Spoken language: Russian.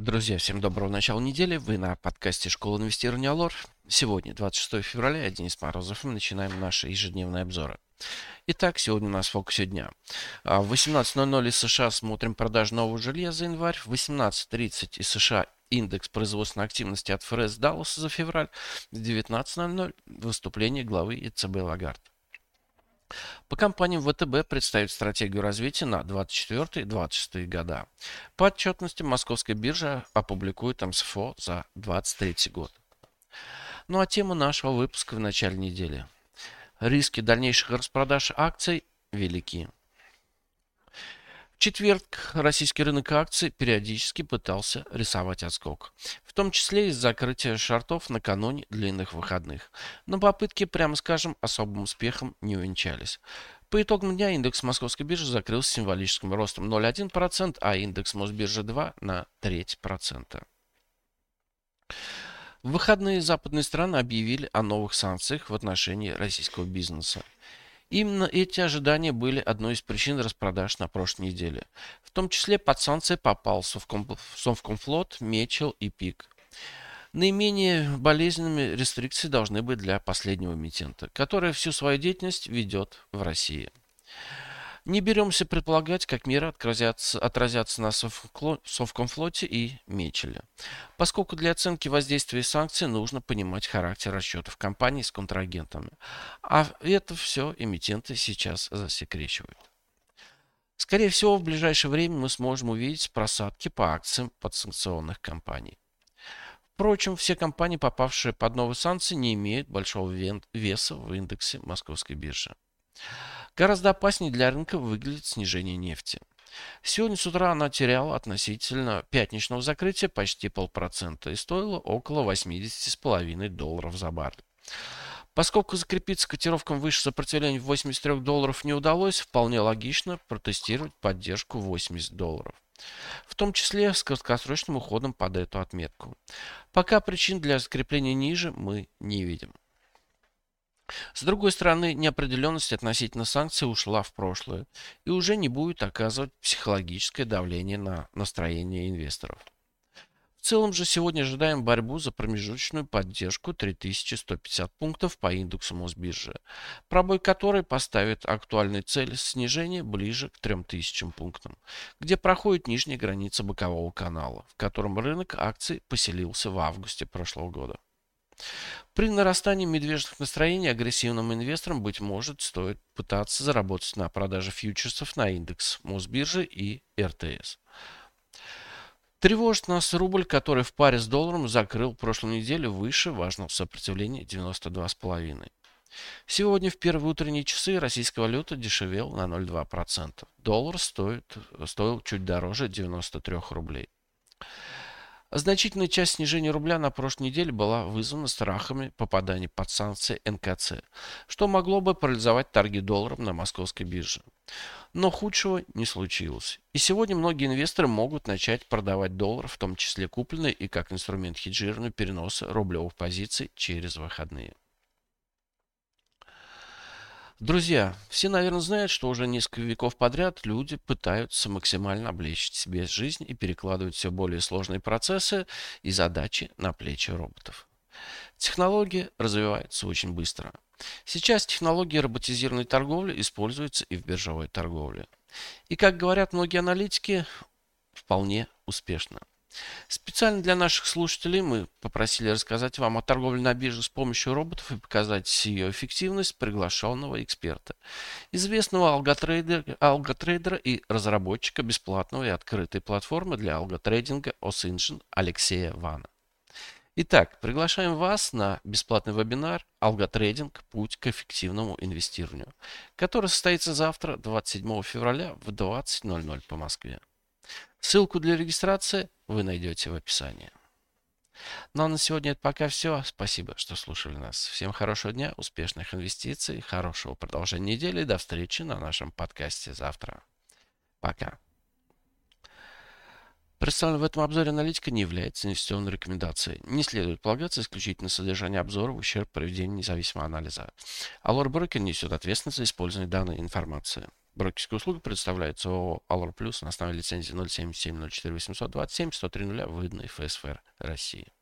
Друзья, всем доброго начала недели. Вы на подкасте «Школа инвестирования Алор». Сегодня, 26 февраля, я Денис Морозов, и мы начинаем наши ежедневные обзоры. Итак, сегодня у нас в фокусе дня. А, в 18.00 из США смотрим продажу нового жилья за январь. В 18.30 из США индекс производственной активности от ФРС Далласа за февраль. В 19.00 выступление главы ЕЦБ Лагард. По компаниям ВТБ представит стратегию развития на 24-26 года. По отчетности Московская биржа опубликует МСФО за 2023 год. Ну а тема нашего выпуска в начале недели. Риски дальнейших распродаж акций велики четверг российский рынок акций периодически пытался рисовать отскок, в том числе из закрытия шартов накануне длинных выходных. Но попытки, прямо скажем, особым успехом не увенчались. По итогам дня индекс московской биржи закрылся символическим ростом 0,1%, а индекс Мосбиржи 2 на треть процента. В выходные западные страны объявили о новых санкциях в отношении российского бизнеса. Именно эти ожидания были одной из причин распродаж на прошлой неделе. В том числе под санкции попал Совкомфлот, Мечел и ПИК. Наименее болезненными рестрикции должны быть для последнего эмитента, который всю свою деятельность ведет в России. Не беремся предполагать, как меры отразятся, отразятся на Совкомфлоте и Мечеле, поскольку для оценки воздействия санкций нужно понимать характер расчетов компаний с контрагентами. А это все эмитенты сейчас засекречивают. Скорее всего, в ближайшее время мы сможем увидеть просадки по акциям подсанкционных компаний. Впрочем, все компании, попавшие под новые санкции, не имеют большого веса в индексе московской биржи. Гораздо опаснее для рынка выглядит снижение нефти. Сегодня с утра она теряла относительно пятничного закрытия почти полпроцента и стоила около 80,5 долларов за баррель. Поскольку закрепиться котировкам выше сопротивления в 83 долларов не удалось, вполне логично протестировать поддержку 80 долларов. В том числе с краткосрочным уходом под эту отметку. Пока причин для закрепления ниже мы не видим. С другой стороны, неопределенность относительно санкций ушла в прошлое и уже не будет оказывать психологическое давление на настроение инвесторов. В целом же сегодня ожидаем борьбу за промежуточную поддержку 3150 пунктов по индексу Мосбиржи, пробой которой поставит актуальную цель снижения ближе к 3000 пунктам, где проходит нижняя граница бокового канала, в котором рынок акций поселился в августе прошлого года. При нарастании медвежьих настроений агрессивным инвесторам, быть может, стоит пытаться заработать на продаже фьючерсов на индекс Мосбиржи и РТС. Тревожит нас рубль, который в паре с долларом закрыл прошлую неделю выше важного сопротивления 92,5. Сегодня в первые утренние часы российская валюта дешевел на 0,2%. Доллар стоит, стоил чуть дороже 93 рублей. Значительная часть снижения рубля на прошлой неделе была вызвана страхами попадания под санкции НКЦ, что могло бы парализовать торги долларом на московской бирже. Но худшего не случилось. И сегодня многие инвесторы могут начать продавать доллар, в том числе купленные и как инструмент хеджирования переноса рублевых позиций через выходные. Друзья, все, наверное, знают, что уже несколько веков подряд люди пытаются максимально облегчить себе жизнь и перекладывать все более сложные процессы и задачи на плечи роботов. Технология развивается очень быстро. Сейчас технология роботизированной торговли используется и в биржевой торговле. И, как говорят многие аналитики, вполне успешно. Специально для наших слушателей мы попросили рассказать вам о торговле на бирже с помощью роботов и показать ее эффективность приглашенного эксперта, известного алготрейдера, алготрейдера и разработчика бесплатного и открытой платформы для алготрейдинга OSINGEN Алексея Вана. Итак, приглашаем вас на бесплатный вебинар «Алготрейдинг. Путь к эффективному инвестированию», который состоится завтра, 27 февраля в 20.00 по Москве. Ссылку для регистрации вы найдете в описании. Ну а на сегодня это пока все. Спасибо, что слушали нас. Всем хорошего дня, успешных инвестиций, хорошего продолжения недели. До встречи на нашем подкасте завтра. Пока. Представленная в этом обзоре аналитика не является инвестиционной рекомендацией. Не следует полагаться исключительно содержание обзора в ущерб проведению независимого анализа. Allure Broker несет ответственность за использование данной информации. Брокерская услуга предоставляется ООО «Алор Плюс» на основе лицензии 077 04 827 103 выданной ФСФР России.